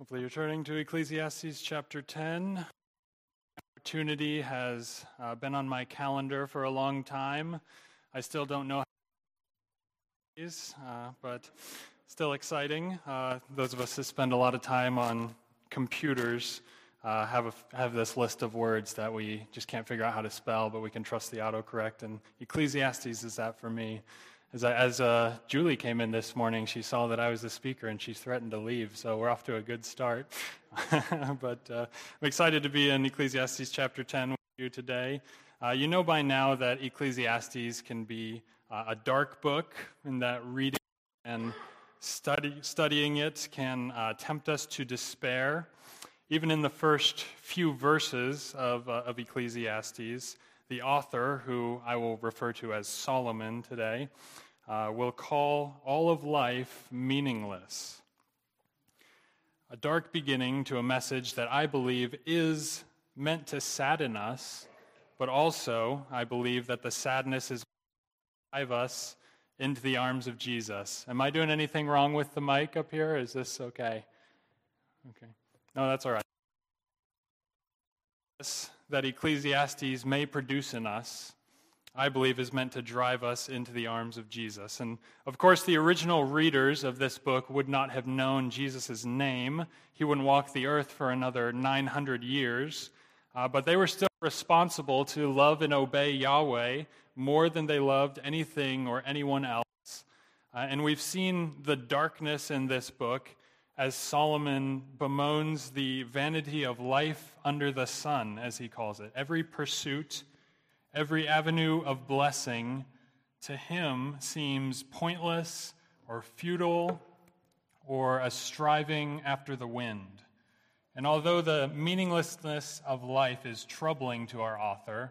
Hopefully, you're turning to Ecclesiastes chapter 10. Opportunity has uh, been on my calendar for a long time. I still don't know how uh, but still exciting. Uh, those of us who spend a lot of time on computers uh, have, a, have this list of words that we just can't figure out how to spell, but we can trust the autocorrect. And Ecclesiastes is that for me. As, I, as uh, Julie came in this morning, she saw that I was the speaker and she threatened to leave, so we're off to a good start. but uh, I'm excited to be in Ecclesiastes chapter 10 with you today. Uh, you know by now that Ecclesiastes can be uh, a dark book, and that reading and study, studying it can uh, tempt us to despair. Even in the first few verses of, uh, of Ecclesiastes, the author, who I will refer to as Solomon today, uh, will call all of life meaningless. A dark beginning to a message that I believe is meant to sadden us, but also I believe that the sadness is drive us into the arms of Jesus. Am I doing anything wrong with the mic up here? Is this okay? Okay. No, that's all right that Ecclesiastes may produce in us, I believe, is meant to drive us into the arms of Jesus. And of course, the original readers of this book would not have known Jesus' name. He wouldn't walk the earth for another 900 years. Uh, but they were still responsible to love and obey Yahweh more than they loved anything or anyone else. Uh, and we've seen the darkness in this book as Solomon bemoans the vanity of life under the sun, as he calls it. Every pursuit, every avenue of blessing to him seems pointless or futile or a striving after the wind. And although the meaninglessness of life is troubling to our author,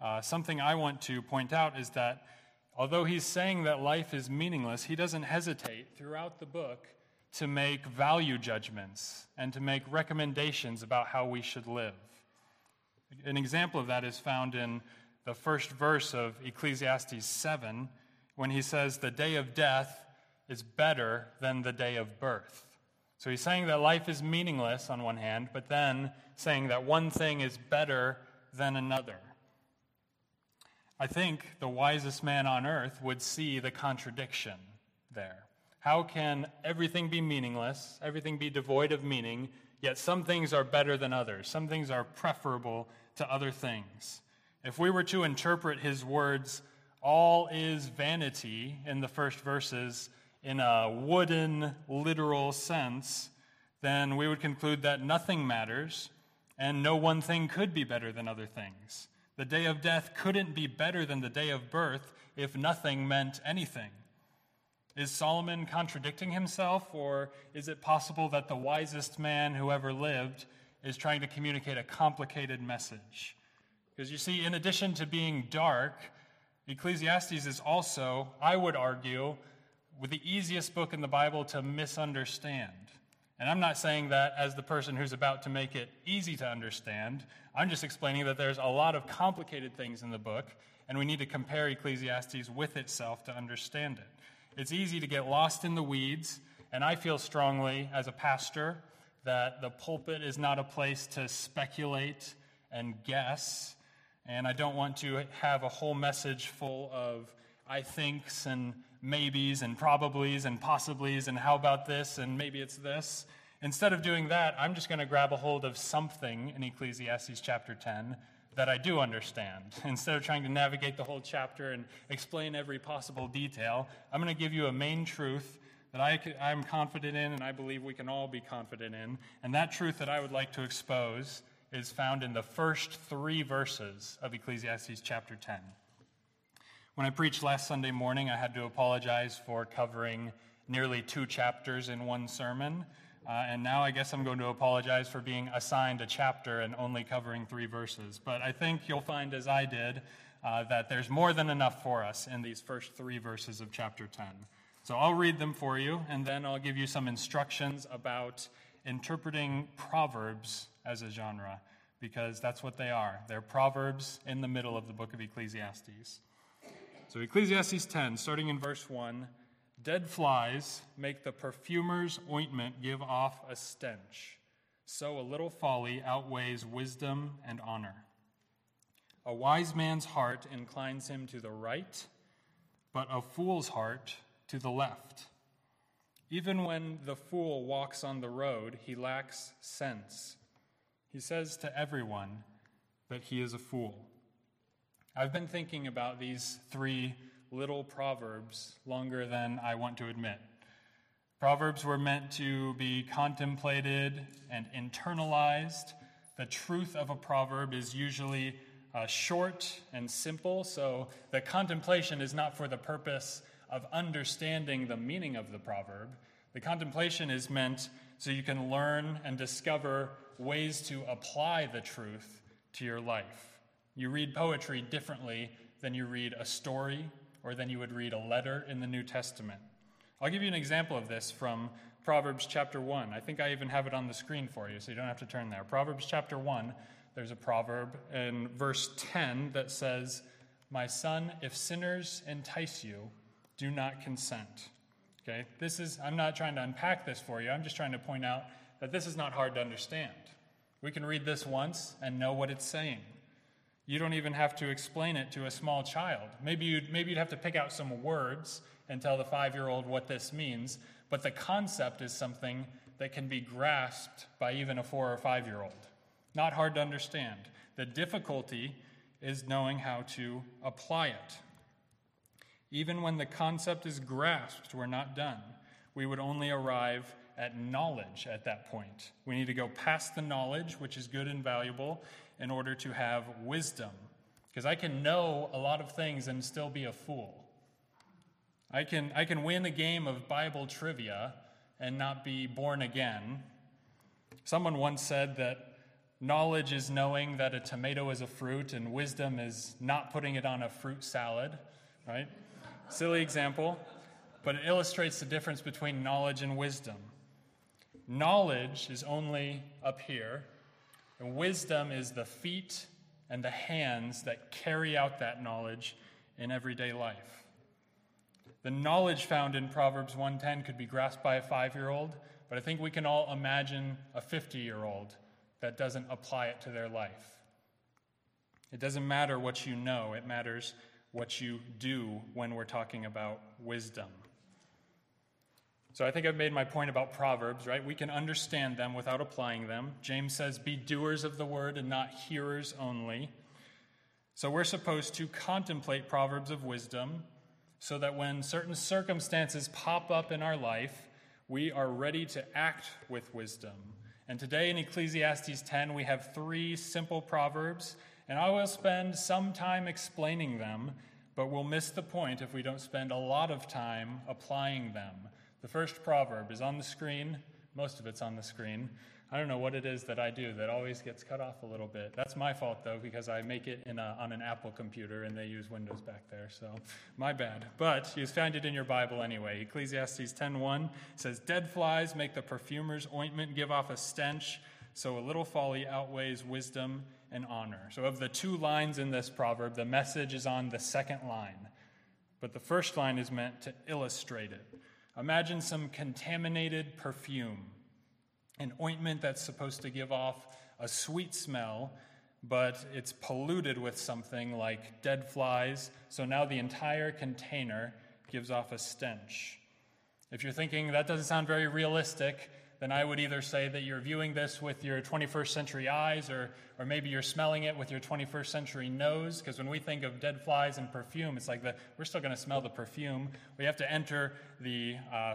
uh, something I want to point out is that although he's saying that life is meaningless, he doesn't hesitate throughout the book to make value judgments and to make recommendations about how we should live. An example of that is found in the first verse of Ecclesiastes 7 when he says, The day of death is better than the day of birth. So he's saying that life is meaningless on one hand, but then saying that one thing is better than another. I think the wisest man on earth would see the contradiction there. How can everything be meaningless, everything be devoid of meaning, yet some things are better than others? Some things are preferable to other things. If we were to interpret his words, all is vanity, in the first verses, in a wooden, literal sense, then we would conclude that nothing matters and no one thing could be better than other things. The day of death couldn't be better than the day of birth if nothing meant anything. Is Solomon contradicting himself, or is it possible that the wisest man who ever lived is trying to communicate a complicated message? Because you see, in addition to being dark, Ecclesiastes is also, I would argue, with the easiest book in the Bible to misunderstand. And I'm not saying that as the person who's about to make it easy to understand. I'm just explaining that there's a lot of complicated things in the book, and we need to compare Ecclesiastes with itself to understand it. It's easy to get lost in the weeds, and I feel strongly as a pastor that the pulpit is not a place to speculate and guess. And I don't want to have a whole message full of I thinks and maybes and probablys and possiblies and how about this and maybe it's this. Instead of doing that, I'm just going to grab a hold of something in Ecclesiastes chapter 10 that I do understand. Instead of trying to navigate the whole chapter and explain every possible detail, I'm going to give you a main truth that I, I'm confident in and I believe we can all be confident in. And that truth that I would like to expose is found in the first three verses of Ecclesiastes chapter 10. When I preached last Sunday morning, I had to apologize for covering nearly two chapters in one sermon. Uh, and now I guess I'm going to apologize for being assigned a chapter and only covering three verses. But I think you'll find, as I did, uh, that there's more than enough for us in these first three verses of chapter 10. So I'll read them for you, and then I'll give you some instructions about interpreting Proverbs as a genre, because that's what they are. They're Proverbs in the middle of the book of Ecclesiastes. So, Ecclesiastes 10, starting in verse 1 Dead flies make the perfumer's ointment give off a stench. So a little folly outweighs wisdom and honor. A wise man's heart inclines him to the right, but a fool's heart to the left. Even when the fool walks on the road, he lacks sense. He says to everyone that he is a fool. I've been thinking about these three little proverbs longer than I want to admit. Proverbs were meant to be contemplated and internalized. The truth of a proverb is usually uh, short and simple, so the contemplation is not for the purpose of understanding the meaning of the proverb. The contemplation is meant so you can learn and discover ways to apply the truth to your life. You read poetry differently than you read a story or than you would read a letter in the New Testament. I'll give you an example of this from Proverbs chapter 1. I think I even have it on the screen for you, so you don't have to turn there. Proverbs chapter 1, there's a proverb in verse 10 that says, My son, if sinners entice you, do not consent. Okay, this is, I'm not trying to unpack this for you, I'm just trying to point out that this is not hard to understand. We can read this once and know what it's saying. You don't even have to explain it to a small child. Maybe you'd, maybe you'd have to pick out some words and tell the five year old what this means, but the concept is something that can be grasped by even a four or five year old. Not hard to understand. The difficulty is knowing how to apply it. Even when the concept is grasped, we're not done. We would only arrive at knowledge at that point. We need to go past the knowledge, which is good and valuable, in order to have wisdom. Because I can know a lot of things and still be a fool. I can, I can win a game of Bible trivia and not be born again. Someone once said that knowledge is knowing that a tomato is a fruit, and wisdom is not putting it on a fruit salad, right? Silly example, but it illustrates the difference between knowledge and wisdom. Knowledge is only up here, and wisdom is the feet and the hands that carry out that knowledge in everyday life. The knowledge found in Proverbs 110 could be grasped by a 5-year-old, but I think we can all imagine a 50-year-old that doesn't apply it to their life. It doesn't matter what you know, it matters what you do when we're talking about wisdom. So I think I've made my point about Proverbs, right? We can understand them without applying them. James says, Be doers of the word and not hearers only. So we're supposed to contemplate Proverbs of wisdom so that when certain circumstances pop up in our life, we are ready to act with wisdom. And today in Ecclesiastes 10, we have three simple proverbs and I will spend some time explaining them, but we'll miss the point if we don't spend a lot of time applying them. The first proverb is on the screen, most of it's on the screen. I don't know what it is that I do that always gets cut off a little bit. That's my fault though, because I make it a, on an Apple computer and they use Windows back there. So my bad. But you find it in your Bible anyway. Ecclesiastes 10:1 says, "Dead flies make the perfumer's ointment give off a stench, so a little folly outweighs wisdom and honor. So, of the two lines in this proverb, the message is on the second line, but the first line is meant to illustrate it. Imagine some contaminated perfume, an ointment that's supposed to give off a sweet smell, but it's polluted with something like dead flies, so now the entire container gives off a stench. If you're thinking that doesn't sound very realistic, then I would either say that you're viewing this with your 21st century eyes, or, or maybe you're smelling it with your 21st century nose. Because when we think of dead flies and perfume, it's like the, we're still going to smell the perfume. We have to enter the uh,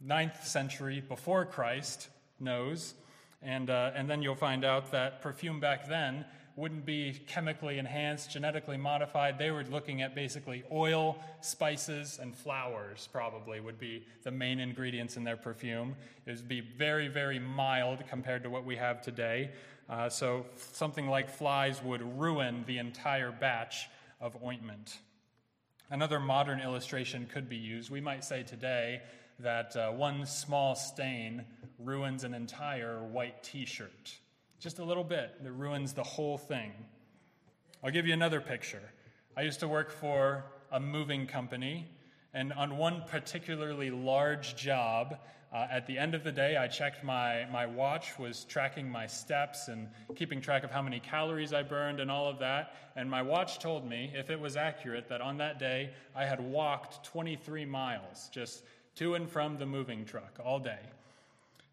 ninth century before Christ nose. And, uh, and then you'll find out that perfume back then wouldn't be chemically enhanced, genetically modified. They were looking at basically oil, spices, and flowers, probably, would be the main ingredients in their perfume. It would be very, very mild compared to what we have today. Uh, so something like flies would ruin the entire batch of ointment. Another modern illustration could be used. We might say today that uh, one small stain ruins an entire white t shirt just a little bit that ruins the whole thing. I'll give you another picture. I used to work for a moving company, And on one particularly large job, uh, at the end of the day, I checked my, my watch, was tracking my steps and keeping track of how many calories I burned and all of that. And my watch told me, if it was accurate, that on that day I had walked 23 miles just to and from the moving truck all day.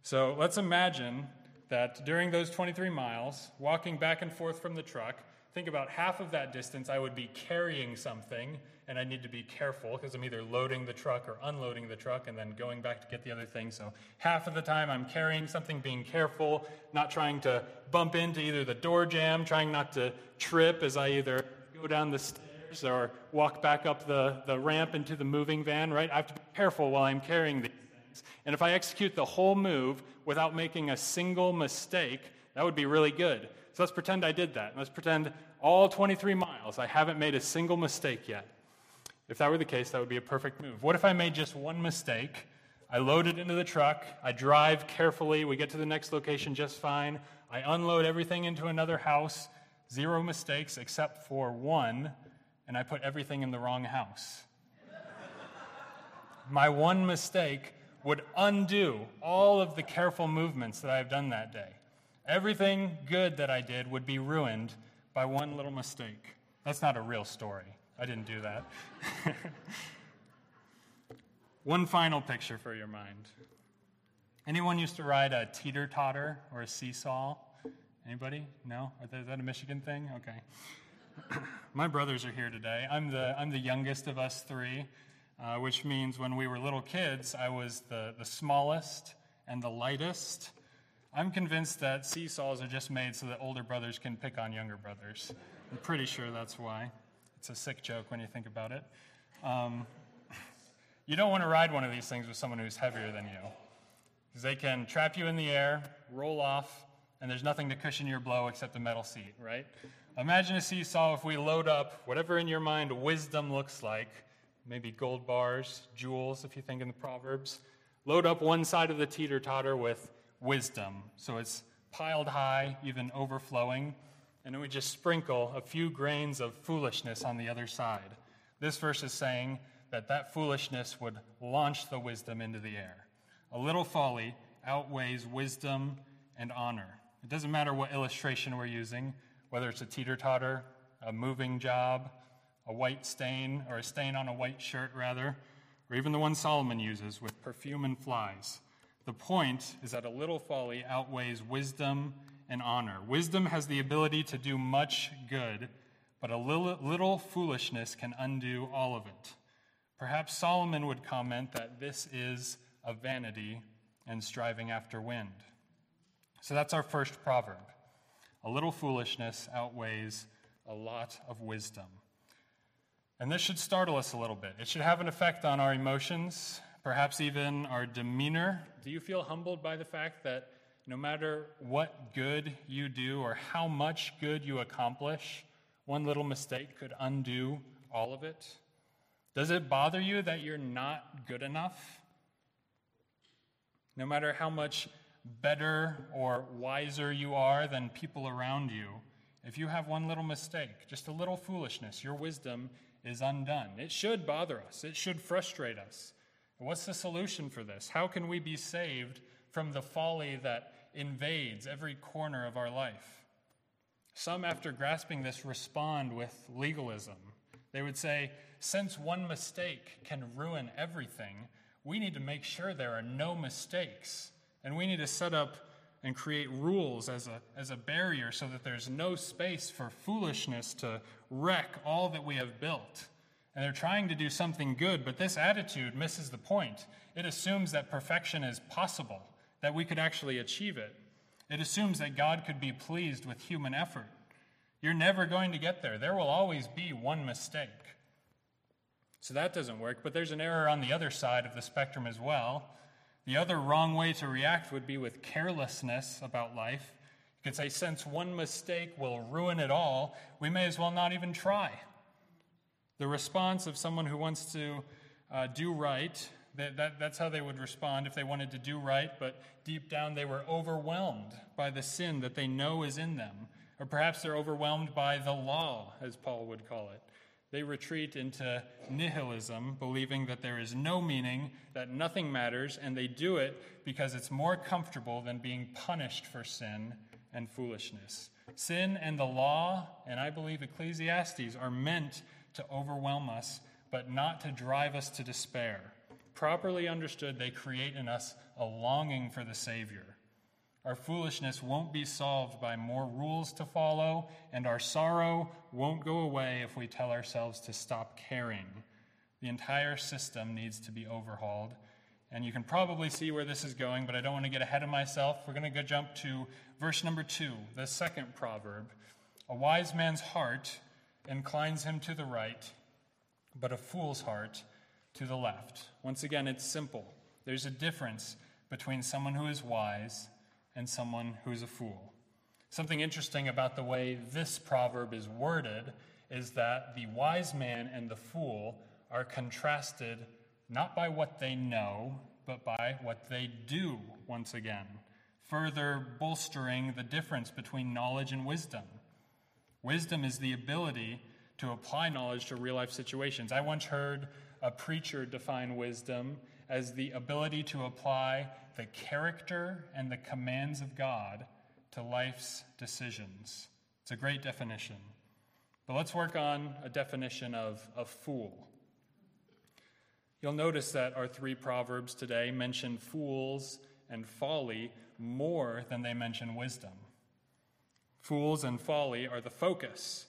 So let's imagine that during those 23 miles, walking back and forth from the truck, think about half of that distance I would be carrying something, and I need to be careful because I'm either loading the truck or unloading the truck and then going back to get the other thing. So half of the time I'm carrying something, being careful, not trying to bump into either the door jamb, trying not to trip as I either go down the stairs or walk back up the, the ramp into the moving van, right? I have to be careful while I'm carrying things. And if I execute the whole move without making a single mistake, that would be really good. So let's pretend I did that. Let's pretend all 23 miles, I haven't made a single mistake yet. If that were the case, that would be a perfect move. What if I made just one mistake? I load it into the truck, I drive carefully, we get to the next location just fine. I unload everything into another house, zero mistakes except for one, and I put everything in the wrong house. My one mistake would undo all of the careful movements that I've done that day. Everything good that I did would be ruined by one little mistake. That's not a real story. I didn't do that. one final picture for your mind. Anyone used to ride a teeter totter or a seesaw? Anybody? No? Is that a Michigan thing? Okay. My brothers are here today. I'm the, I'm the youngest of us three, uh, which means when we were little kids, I was the, the smallest and the lightest I'm convinced that seesaws are just made so that older brothers can pick on younger brothers. I'm pretty sure that's why. It's a sick joke when you think about it. Um, you don't want to ride one of these things with someone who's heavier than you, because they can trap you in the air, roll off, and there's nothing to cushion your blow except a metal seat, right? Imagine a seesaw if we load up whatever in your mind wisdom looks like, maybe gold bars, jewels, if you think in the Proverbs. Load up one side of the teeter totter with wisdom. So it's piled high, even overflowing. And then we just sprinkle a few grains of foolishness on the other side. This verse is saying that that foolishness would launch the wisdom into the air. A little folly outweighs wisdom and honor. It doesn't matter what illustration we're using, whether it's a teeter totter, a moving job, a white stain, or a stain on a white shirt, rather, or even the one Solomon uses with perfume and flies. The point is that a little folly outweighs wisdom and honor. Wisdom has the ability to do much good, but a little, little, foolishness can undo all of it. Perhaps Solomon would comment that this is a vanity and striving after wind. So that's our first proverb. A little foolishness outweighs a lot of wisdom. And this should startle us a little bit. It should have an effect on our emotions perhaps even our demeanor? Do you feel humbled by the fact that no matter what good you do or how much good you accomplish, one little mistake could undo all of it? Does it bother you that you're not good enough? No matter how much better or wiser you are than people around you, if you have one little mistake, just a little foolishness, your wisdom is undone. It should bother us, it should frustrate us. What's the solution for this? How can we be saved from the folly that invades every corner of our life? Some, after grasping this, respond with legalism. They would say, since one mistake can ruin everything, we need to make sure there are no mistakes. And we need to set up and create rules as a, as a barrier so that there's no space for foolishness to wreck all that we have built and they're trying to do something good, but this attitude misses the point. It assumes that perfection is possible, that we could actually achieve it. It assumes that God could be pleased with human effort. You're never going to get there. There will always be one mistake. So that doesn't work, but there's an error on the other side of the spectrum as well. The other wrong way to react would be with carelessness about life. You could say, since one mistake will ruin it all, we may as well not even try. The response of someone who wants to uh, do right, that, that, that's how they would respond if they wanted to do right, but deep down they were overwhelmed by the sin that they know is in them. Or perhaps they're overwhelmed by the law, as Paul would call it. They retreat into nihilism, believing that there is no meaning, that nothing matters, and they do it because it's more comfortable than being punished for sin and foolishness. Sin and the law, and I believe Ecclesiastes, are meant to overwhelm us, but not to drive us to despair. Properly understood, they create in us a longing for the Savior. Our foolishness won't be solved by more rules to follow, and our sorrow won't go away if we tell ourselves to stop caring. The entire system needs to be overhauled. And you can probably see where this is going, but I don't want to get ahead of myself. We're going to go jump to verse number two, the second proverb. A wise man's heart inclines him to the right, but a fool's heart to the left. Once again, it's simple. There's a difference between someone who is wise and someone who's a fool. Something interesting about the way this proverb is worded is that the wise man and the fool are contrasted not by what they know, but by what they do, once again, further bolstering the difference between knowledge and wisdom. Wisdom is the ability to apply knowledge to real life situations. I once heard a preacher define wisdom as the ability to apply the character and the commands of God to life's decisions. It's a great definition. But let's work on a definition of a fool. You'll notice that our three proverbs today mention fools and folly more than they mention wisdom. Fools and folly are the focus.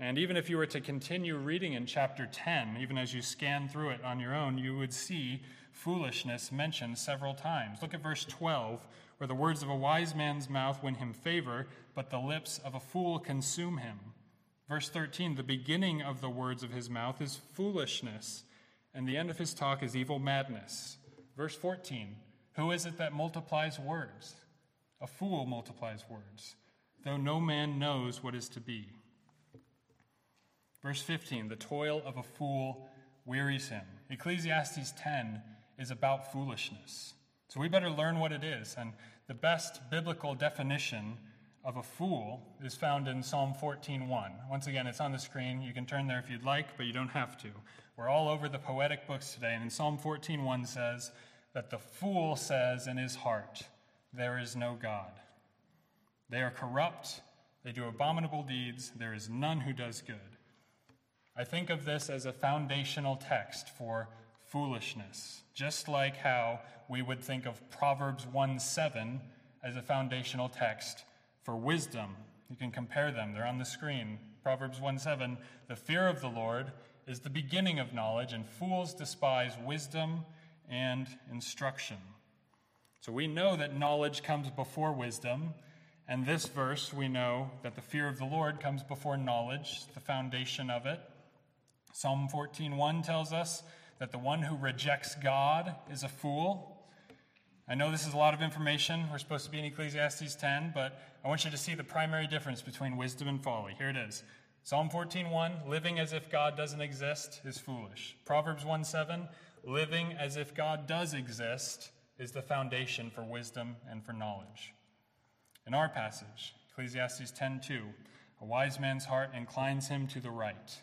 And even if you were to continue reading in chapter 10, even as you scan through it on your own, you would see foolishness mentioned several times. Look at verse 12, where the words of a wise man's mouth win him favor, but the lips of a fool consume him. Verse 13, the beginning of the words of his mouth is foolishness, and the end of his talk is evil madness. Verse 14, who is it that multiplies words? A fool multiplies words, though no man knows what is to be. Verse 15, the toil of a fool wearies him. Ecclesiastes 10 is about foolishness. So we better learn what it is. And the best biblical definition of a fool is found in Psalm 14:1. Once again, it's on the screen. You can turn there if you'd like, but you don't have to. We're all over the poetic books today, and in Psalm 14:1 says that the fool says in his heart, "There is no God." They are corrupt, they do abominable deeds, there is none who does good. I think of this as a foundational text for foolishness, just like how we would think of Proverbs 1 7 as a foundational text for wisdom. You can compare them, they're on the screen. Proverbs 1 7 The fear of the Lord is the beginning of knowledge, and fools despise wisdom and instruction. So we know that knowledge comes before wisdom. And this verse, we know that the fear of the Lord comes before knowledge, the foundation of it. Psalm 14:1 tells us that the one who rejects God is a fool. I know this is a lot of information. We're supposed to be in Ecclesiastes 10, but I want you to see the primary difference between wisdom and folly. Here it is. Psalm 14:1, living as if God doesn't exist is foolish. Proverbs 1:7, living as if God does exist is the foundation for wisdom and for knowledge. In our passage, Ecclesiastes 10:2, a wise man's heart inclines him to the right,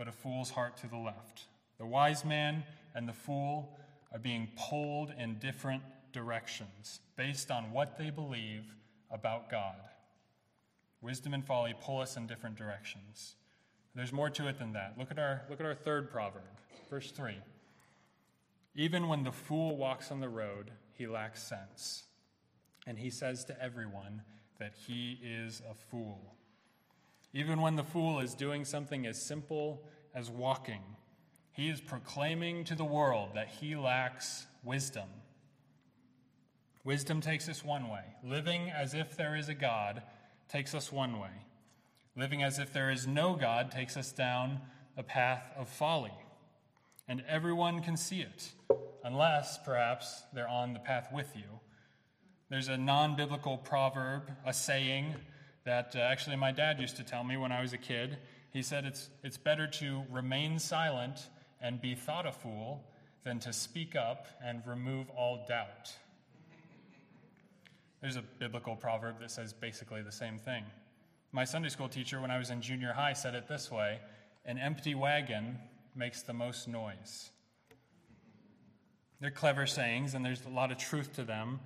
but a fool's heart to the left. The wise man and the fool are being pulled in different directions based on what they believe about God. Wisdom and folly pull us in different directions. There's more to it than that. Look at our, look at our third proverb, verse 3. Even when the fool walks on the road, he lacks sense. And he says to everyone that he is a fool. Even when the fool is doing something as simple as walking, he is proclaiming to the world that he lacks wisdom. Wisdom takes us one way. Living as if there is a God takes us one way. Living as if there is no God takes us down a path of folly. And everyone can see it, unless perhaps they're on the path with you. There's a non biblical proverb, a saying that uh, actually my dad used to tell me when I was a kid. He said it's, it's better to remain silent and be thought a fool than to speak up and remove all doubt. There's a biblical proverb that says basically the same thing. My Sunday school teacher, when I was in junior high, said it this way an empty wagon makes the most noise. They're clever sayings, and there's a lot of truth to them.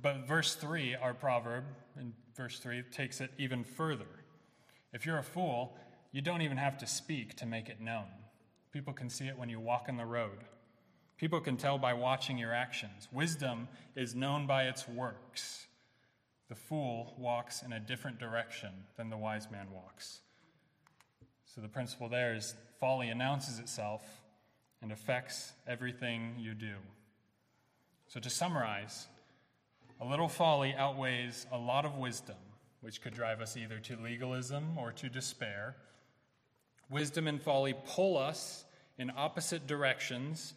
But verse 3, our proverb in verse 3, takes it even further. If you're a fool, you don't even have to speak to make it known. People can see it when you walk on the road. People can tell by watching your actions. Wisdom is known by its works. The fool walks in a different direction than the wise man walks. So the principle there is folly announces itself and affects everything you do. So to summarize, a little folly outweighs a lot of wisdom, which could drive us either to legalism or to despair. Wisdom and folly pull us in opposite directions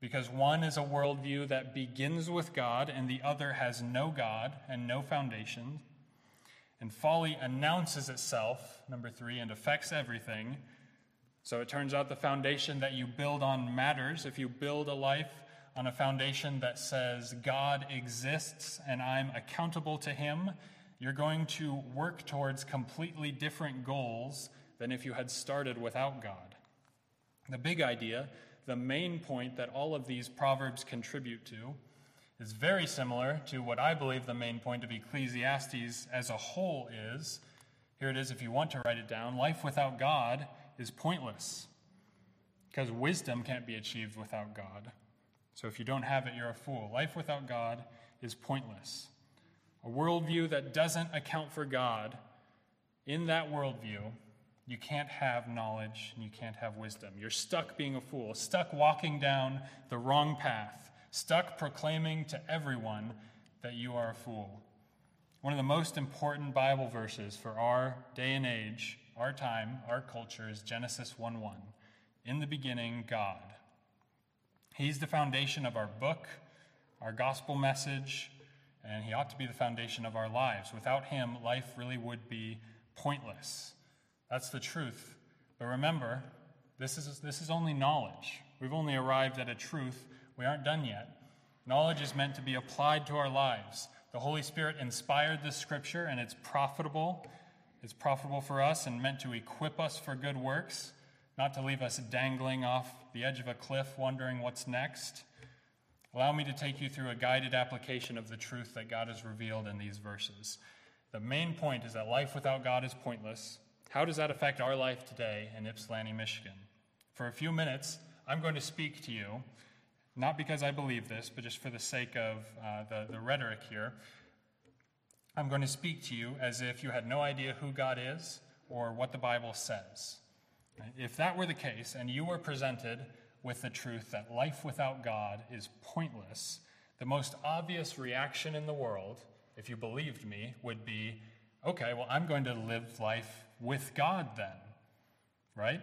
because one is a worldview that begins with God and the other has no God and no foundation. And folly announces itself, number three, and affects everything. So it turns out the foundation that you build on matters. If you build a life on a foundation that says God exists and I'm accountable to Him, you're going to work towards completely different goals than if you had started without God. The big idea the main point that all of these proverbs contribute to is very similar to what I believe the main point of Ecclesiastes as a whole is. Here it is, if you want to write it down life without God is pointless because wisdom can't be achieved without God. So if you don't have it, you're a fool. Life without God is pointless. A worldview that doesn't account for God, in that worldview, you can't have knowledge and you can't have wisdom. You're stuck being a fool, stuck walking down the wrong path, stuck proclaiming to everyone that you are a fool. One of the most important Bible verses for our day and age, our time, our culture is Genesis 1 1. In the beginning, God. He's the foundation of our book, our gospel message, and He ought to be the foundation of our lives. Without Him, life really would be pointless. That's the truth. But remember, this is, this is only knowledge. We've only arrived at a truth. We aren't done yet. Knowledge is meant to be applied to our lives. The Holy Spirit inspired this scripture, and it's profitable. It's profitable for us and meant to equip us for good works, not to leave us dangling off the edge of a cliff wondering what's next. Allow me to take you through a guided application of the truth that God has revealed in these verses. The main point is that life without God is pointless. How does that affect our life today in Ypsilanti, Michigan? For a few minutes, I'm going to speak to you, not because I believe this, but just for the sake of uh, the, the rhetoric here. I'm going to speak to you as if you had no idea who God is or what the Bible says. If that were the case, and you were presented with the truth that life without God is pointless, the most obvious reaction in the world, if you believed me, would be okay, well, I'm going to live life with God then, right?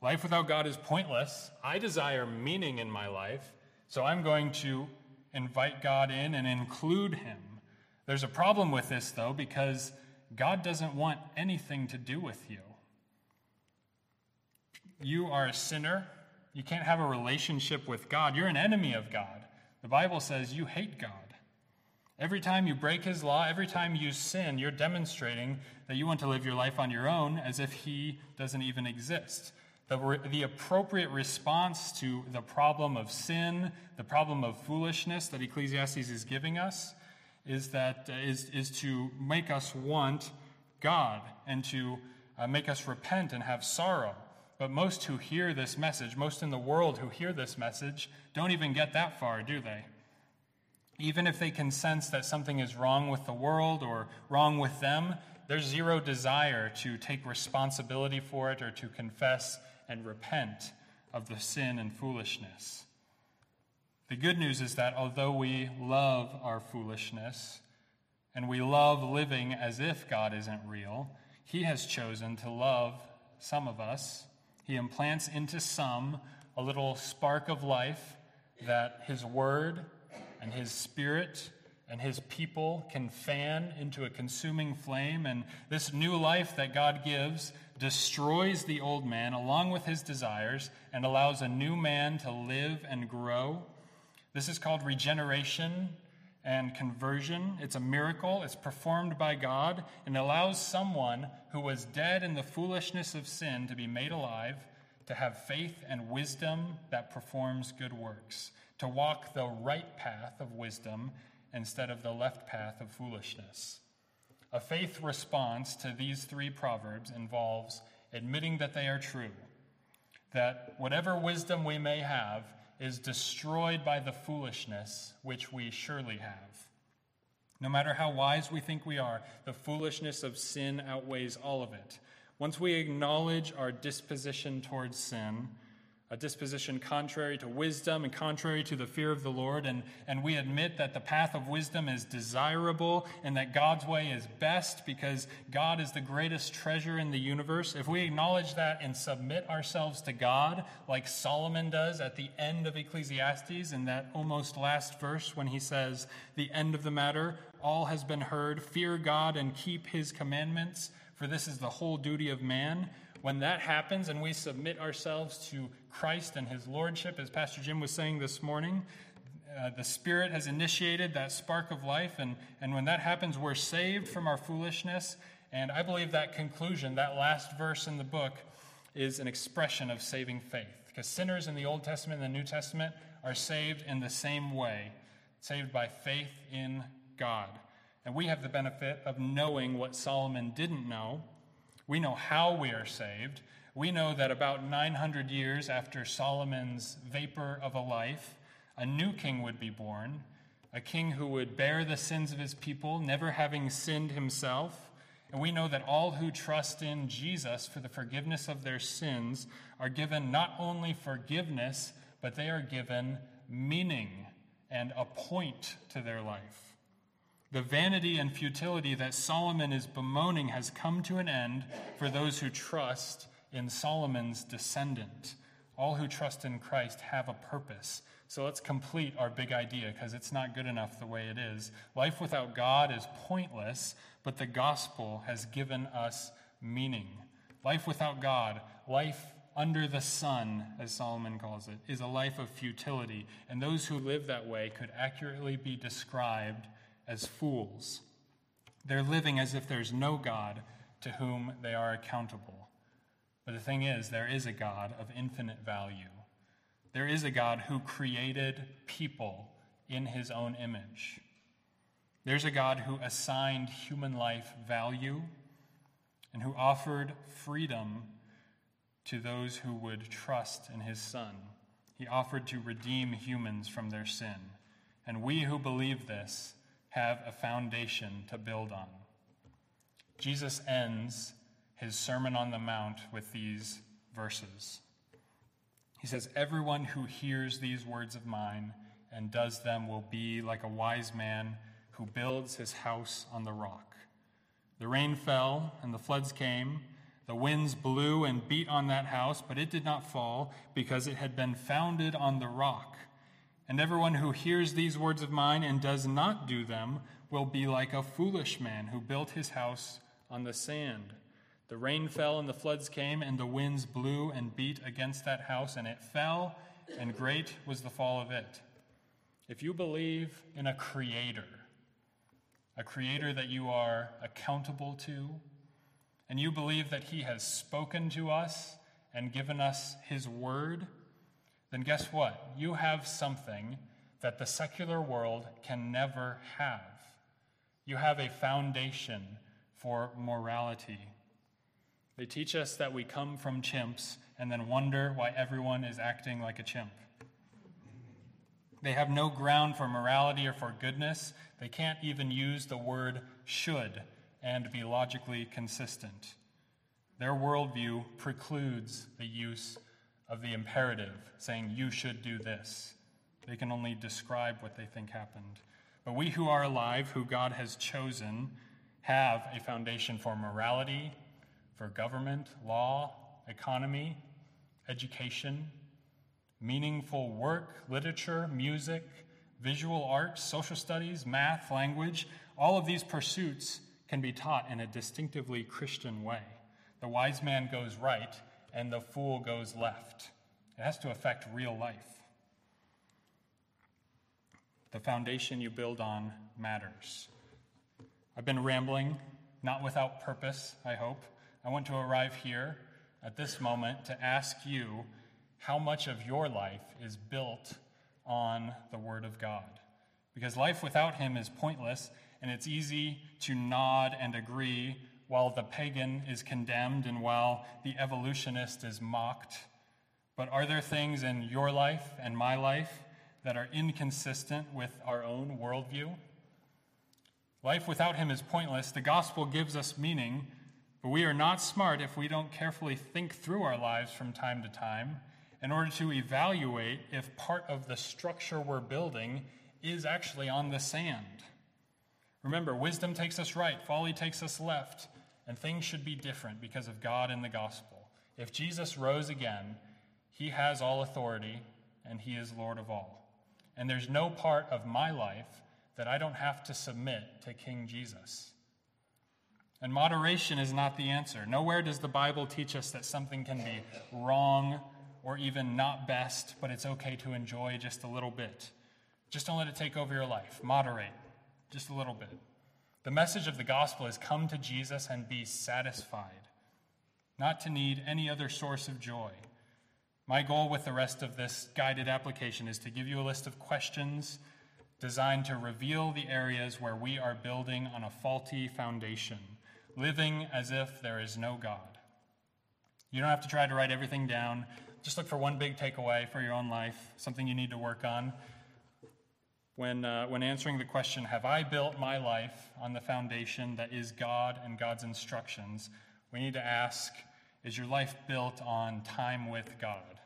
Life without God is pointless. I desire meaning in my life, so I'm going to invite God in and include Him. There's a problem with this, though, because God doesn't want anything to do with you. You are a sinner. You can't have a relationship with God. You're an enemy of God. The Bible says you hate God. Every time you break his law, every time you sin, you're demonstrating that you want to live your life on your own as if he doesn't even exist. The, the appropriate response to the problem of sin, the problem of foolishness that Ecclesiastes is giving us, is, that, uh, is, is to make us want God and to uh, make us repent and have sorrow. But most who hear this message, most in the world who hear this message, don't even get that far, do they? Even if they can sense that something is wrong with the world or wrong with them, there's zero desire to take responsibility for it or to confess and repent of the sin and foolishness. The good news is that although we love our foolishness and we love living as if God isn't real, He has chosen to love some of us. He implants into some a little spark of life that His Word and his spirit and his people can fan into a consuming flame. And this new life that God gives destroys the old man along with his desires and allows a new man to live and grow. This is called regeneration. And conversion. It's a miracle. It's performed by God and allows someone who was dead in the foolishness of sin to be made alive, to have faith and wisdom that performs good works, to walk the right path of wisdom instead of the left path of foolishness. A faith response to these three proverbs involves admitting that they are true, that whatever wisdom we may have is destroyed by the foolishness which we surely have. No matter how wise we think we are, the foolishness of sin outweighs all of it. Once we acknowledge our disposition towards sin, a disposition contrary to wisdom and contrary to the fear of the Lord. And, and we admit that the path of wisdom is desirable and that God's way is best because God is the greatest treasure in the universe. If we acknowledge that and submit ourselves to God, like Solomon does at the end of Ecclesiastes, in that almost last verse when he says, The end of the matter, all has been heard, fear God and keep his commandments, for this is the whole duty of man when that happens and we submit ourselves to Christ and his lordship, as Pastor Jim was saying this morning, uh, the Spirit has initiated that spark of life. And, and when that happens, we're saved from our foolishness. And I believe that conclusion, that last verse in the book, is an expression of saving faith. Because sinners in the Old Testament and the New Testament are saved in the same way, saved by faith in God. And we have the benefit of knowing what Solomon didn't know we know how we are saved. We know that about 900 years after Solomon's vapor of a life, a new king would be born, a king who would bear the sins of his people, never having sinned himself. And we know that all who trust in Jesus for the forgiveness of their sins are given not only forgiveness, but they are given meaning and a point to their life. The vanity and futility that Solomon is bemoaning has come to an end for those who trust in Solomon's descendant. All who trust in Christ have a purpose. So let's complete our big idea because it's not good enough the way it is. Life without God is pointless, but the gospel has given us meaning. Life without God, life under the sun, as Solomon calls it, is a life of futility. And those who live that way could accurately be described as fools. They're living as if there's no God to whom they are accountable. But the thing is, there is a God of infinite value. There is a God who created people in his own image. There's a God who assigned human life value and who offered freedom to those who would trust in his Son. He offered to redeem humans from their sin. And we who believe this have a foundation to build on. Jesus ends his Sermon on the Mount with these verses. He says, Everyone who hears these words of mine and does them will be like a wise man who builds his house on the rock. The rain fell and the floods came. The winds blew and beat on that house, but it did not fall because it had been founded on the rock. And everyone who hears these words of mine and does not do them will be like a foolish man who built his house on the sand. The rain fell and the floods came, and the winds blew and beat against that house, and it fell, and great was the fall of it. If you believe in a creator, a creator that you are accountable to, and you believe that he has spoken to us and given us his word, then guess what? You have something that the secular world can never have. You have a foundation for morality. They teach us that we come from chimps and then wonder why everyone is acting like a chimp. They have no ground for morality or for goodness. They can't even use the word should and be logically consistent. Their worldview precludes the use of the imperative, saying, You should do this. They can only describe what they think happened. But we who are alive, who God has chosen, have a foundation for morality, for government, law, economy, education, meaningful work, literature, music, visual arts, social studies, math, language. All of these pursuits can be taught in a distinctively Christian way. The wise man goes right, and the fool goes left. It has to affect real life. The foundation you build on matters. I've been rambling, not without purpose, I hope. I want to arrive here at this moment to ask you how much of your life is built on the Word of God. Because life without Him is pointless, and it's easy to nod and agree while the pagan is condemned and while the evolutionist is mocked. But are there things in your life and my life that are inconsistent with our own worldview? Life without Him is pointless. The gospel gives us meaning, but we are not smart if we don't carefully think through our lives from time to time in order to evaluate if part of the structure we're building is actually on the sand. Remember, wisdom takes us right, folly takes us left, and things should be different because of God and the gospel. If Jesus rose again, he has all authority and he is Lord of all. And there's no part of my life that I don't have to submit to King Jesus. And moderation is not the answer. Nowhere does the Bible teach us that something can be wrong or even not best, but it's okay to enjoy just a little bit. Just don't let it take over your life. Moderate just a little bit. The message of the gospel is come to Jesus and be satisfied, not to need any other source of joy. My goal with the rest of this guided application is to give you a list of questions designed to reveal the areas where we are building on a faulty foundation, living as if there is no God. You don't have to try to write everything down. Just look for one big takeaway for your own life, something you need to work on. When, uh, when answering the question, Have I built my life on the foundation that is God and God's instructions? we need to ask, Is your life built on time with God?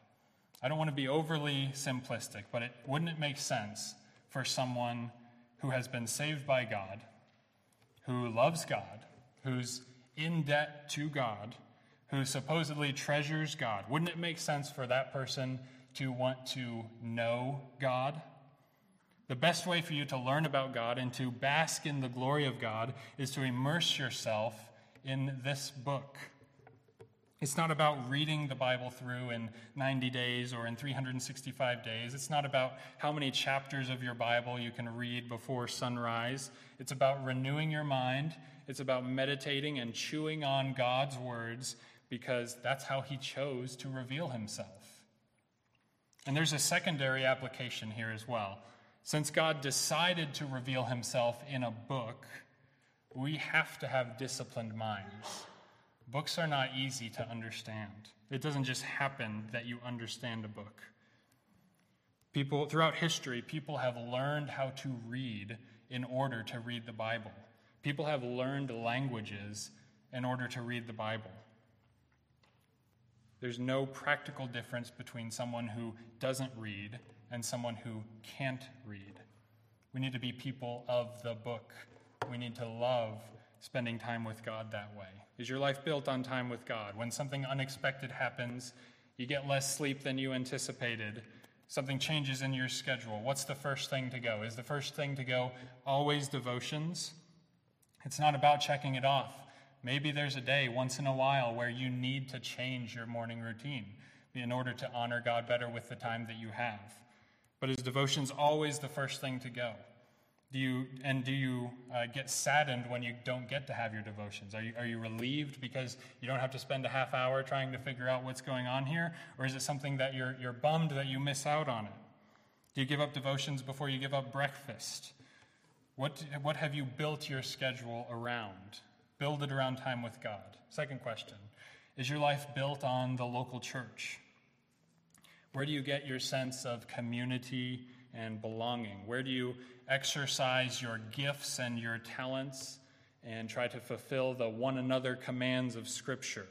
I don't want to be overly simplistic, but it, wouldn't it make sense for someone who has been saved by God, who loves God, who's in debt to God, who supposedly treasures God, wouldn't it make sense for that person to want to know God? The best way for you to learn about God and to bask in the glory of God is to immerse yourself in this book. It's not about reading the Bible through in 90 days or in 365 days. It's not about how many chapters of your Bible you can read before sunrise. It's about renewing your mind. It's about meditating and chewing on God's words because that's how He chose to reveal Himself. And there's a secondary application here as well. Since God decided to reveal Himself in a book, we have to have disciplined minds. Books are not easy to understand. It doesn't just happen that you understand a book. People throughout history, people have learned how to read in order to read the Bible. People have learned languages in order to read the Bible. There's no practical difference between someone who doesn't read and someone who can't read. We need to be people of the book. We need to love spending time with God that way. Is your life built on time with God? When something unexpected happens, you get less sleep than you anticipated, something changes in your schedule, what's the first thing to go? Is the first thing to go always devotions? It's not about checking it off. Maybe there's a day once in a while where you need to change your morning routine in order to honor God better with the time that you have. But is devotions always the first thing to go? Do you, and do you uh, get saddened when you don't get to have your devotions? Are you, are you relieved because you don't have to spend a half hour trying to figure out what's going on here? Or is it something that you're, you're bummed that you miss out on it? Do you give up devotions before you give up breakfast? What, what have you built your schedule around? Build it around time with God. Second question Is your life built on the local church? Where do you get your sense of community and belonging? Where do you exercise your gifts and your talents and try to fulfill the one another commands of Scripture?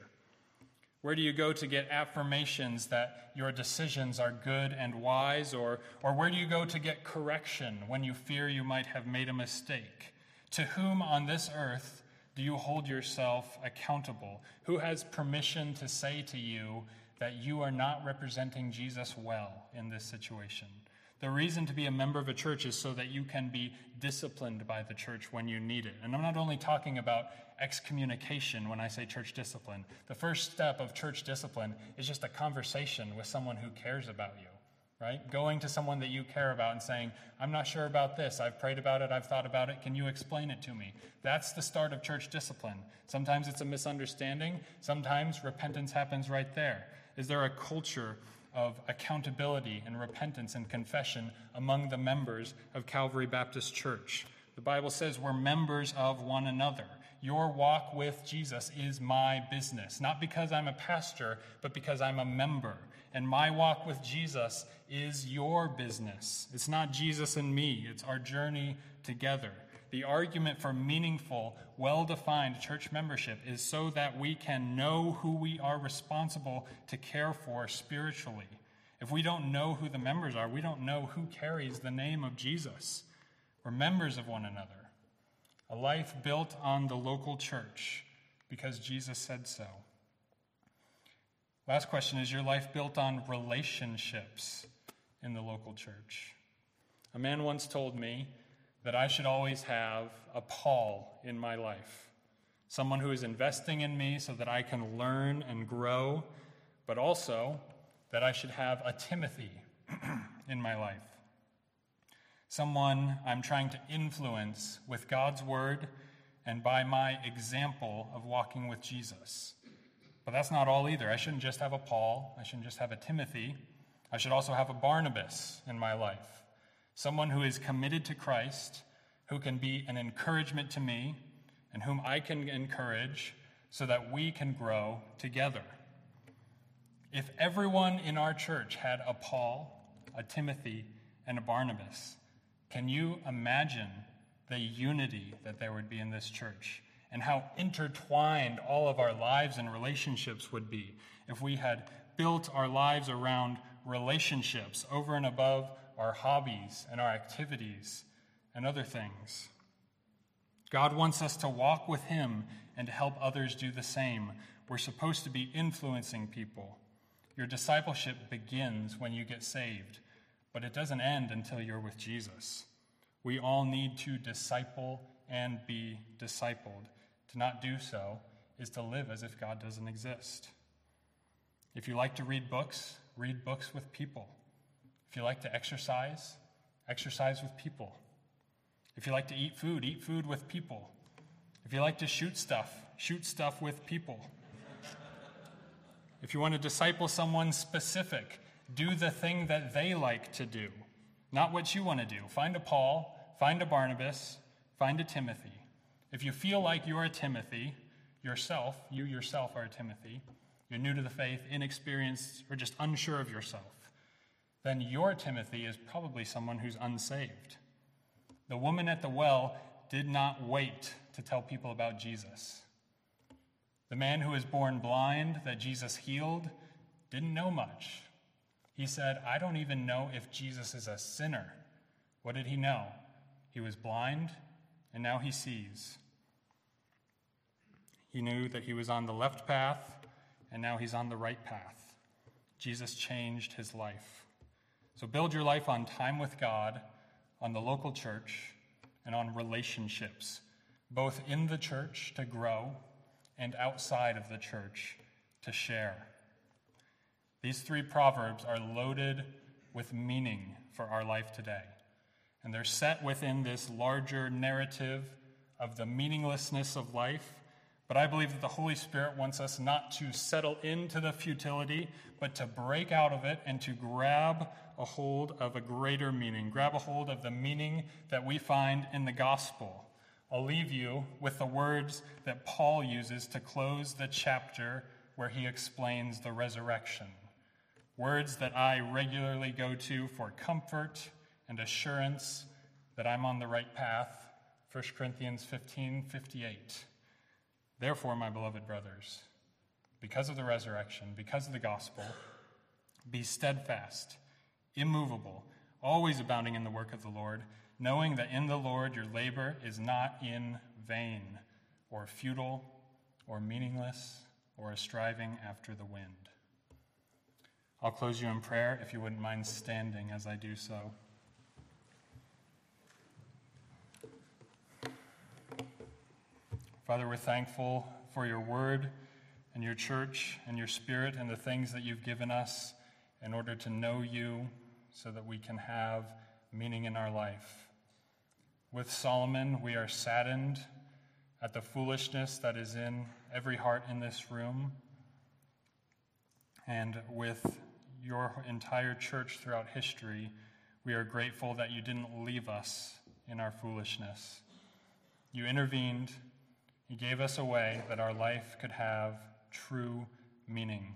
Where do you go to get affirmations that your decisions are good and wise? Or, or where do you go to get correction when you fear you might have made a mistake? To whom on this earth do you hold yourself accountable? Who has permission to say to you that you are not representing Jesus well in this situation? The reason to be a member of a church is so that you can be disciplined by the church when you need it. And I'm not only talking about excommunication when I say church discipline. The first step of church discipline is just a conversation with someone who cares about you. right? Going to someone that you care about and saying, I'm not sure about this. I've prayed about it. I've thought about it. Can you explain it to me? That's the start of church discipline. Sometimes it's a misunderstanding, sometimes repentance happens right there. Is there a culture of accountability and repentance and confession among the members of Calvary Baptist Church? The Bible says we're members of one another. Your walk with Jesus is my business, not because I'm a pastor, but because I'm a member. And my walk with Jesus is your business. It's not Jesus and me, it's our journey together. The argument for meaningful, well defined church membership is so that we can know who we are responsible to care for spiritually. If we don't know who the members are, we don't know who carries the name of Jesus. We're members of one another. A life built on the local church because Jesus said so. Last question Is your life built on relationships in the local church? A man once told me that I should always have a Paul in my life, someone who is investing in me so that I can learn and grow, but also that I should have a Timothy in my life someone I'm trying to influence with God's word and by my example of walking with Jesus. But that's not all either. I shouldn't just have a Paul, I shouldn't just have a Timothy. I should also have a Barnabas in my life, someone who is committed to Christ, who can be an encouragement to me, and whom I can encourage so that we can grow together. If everyone in our church had a Paul, a Timothy, and a Barnabas, can you imagine the unity that there would be in this church and how intertwined all of our lives and relationships would be if we had built our lives around relationships over and above our hobbies and our activities and other things? God wants us to walk with Him and to help others do the same. We're supposed to be influencing people. Your discipleship begins when you get saved but it doesn't end until you're with Jesus. We all need to disciple and be discipled. To not do so is to live as if God doesn't exist. If you like to read books, read books with people. If you like to exercise, exercise with people. If you like to eat food, eat food with people. If you like to shoot stuff, shoot stuff with people. if you want to disciple someone specific, do the thing that they like to do, not what you want to do. Find a Paul, find a Barnabas, find a Timothy. If you feel like you're a Timothy, yourself, you yourself are a Timothy, you're new to the faith, inexperienced, or just unsure of yourself, then your Timothy is probably someone who's unsaved. The woman at the well did not wait to tell people about Jesus. The man who was born blind that Jesus healed didn't know much. He said, I don't even know if Jesus is a sinner. What did he know? He was blind, and now he sees. He knew that he was on the left path, and now he's on the right path. Jesus changed his life. So build your life on time with God, on the local church, and on relationships, both in the church to grow and outside of the church to share. These three proverbs are loaded with meaning for our life today. And they're set within this larger narrative of the meaninglessness of life. But I believe that the Holy Spirit wants us not to settle into the futility, but to break out of it and to grab a hold of a greater meaning, grab a hold of the meaning that we find in the gospel. I'll leave you with the words that Paul uses to close the chapter where he explains the resurrection words that I regularly go to for comfort and assurance that I'm on the right path. 1 Corinthians 15 58. Therefore, my beloved brothers, because of the resurrection, because of the gospel, be steadfast, immovable, always abounding in the work of the Lord, knowing that in the Lord your labor is not in vain, or futile, or meaningless, or a striving after the wind. I'll close you in prayer if you wouldn't mind standing as I do so. Father, we're thankful for your word and your church and your spirit and the things that you've given us in order to know you so that we can have meaning in our life. With Solomon, we are saddened at the foolishness that is in every heart in this room. And with your entire church throughout history, we are grateful that you didn't leave us in our foolishness. You intervened, you gave us a way that our life could have true meaning.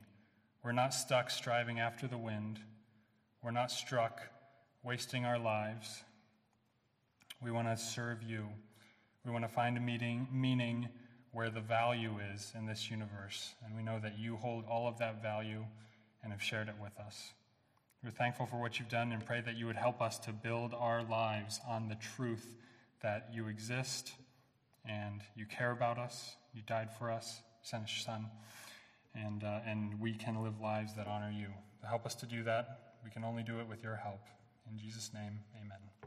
We're not stuck striving after the wind, we're not struck wasting our lives. We want to serve you. We want to find a meeting, meaning where the value is in this universe. And we know that you hold all of that value and have shared it with us. We're thankful for what you've done and pray that you would help us to build our lives on the truth that you exist and you care about us. You died for us, sent your son, and, uh, and we can live lives that honor you. Help us to do that, we can only do it with your help. In Jesus' name, amen.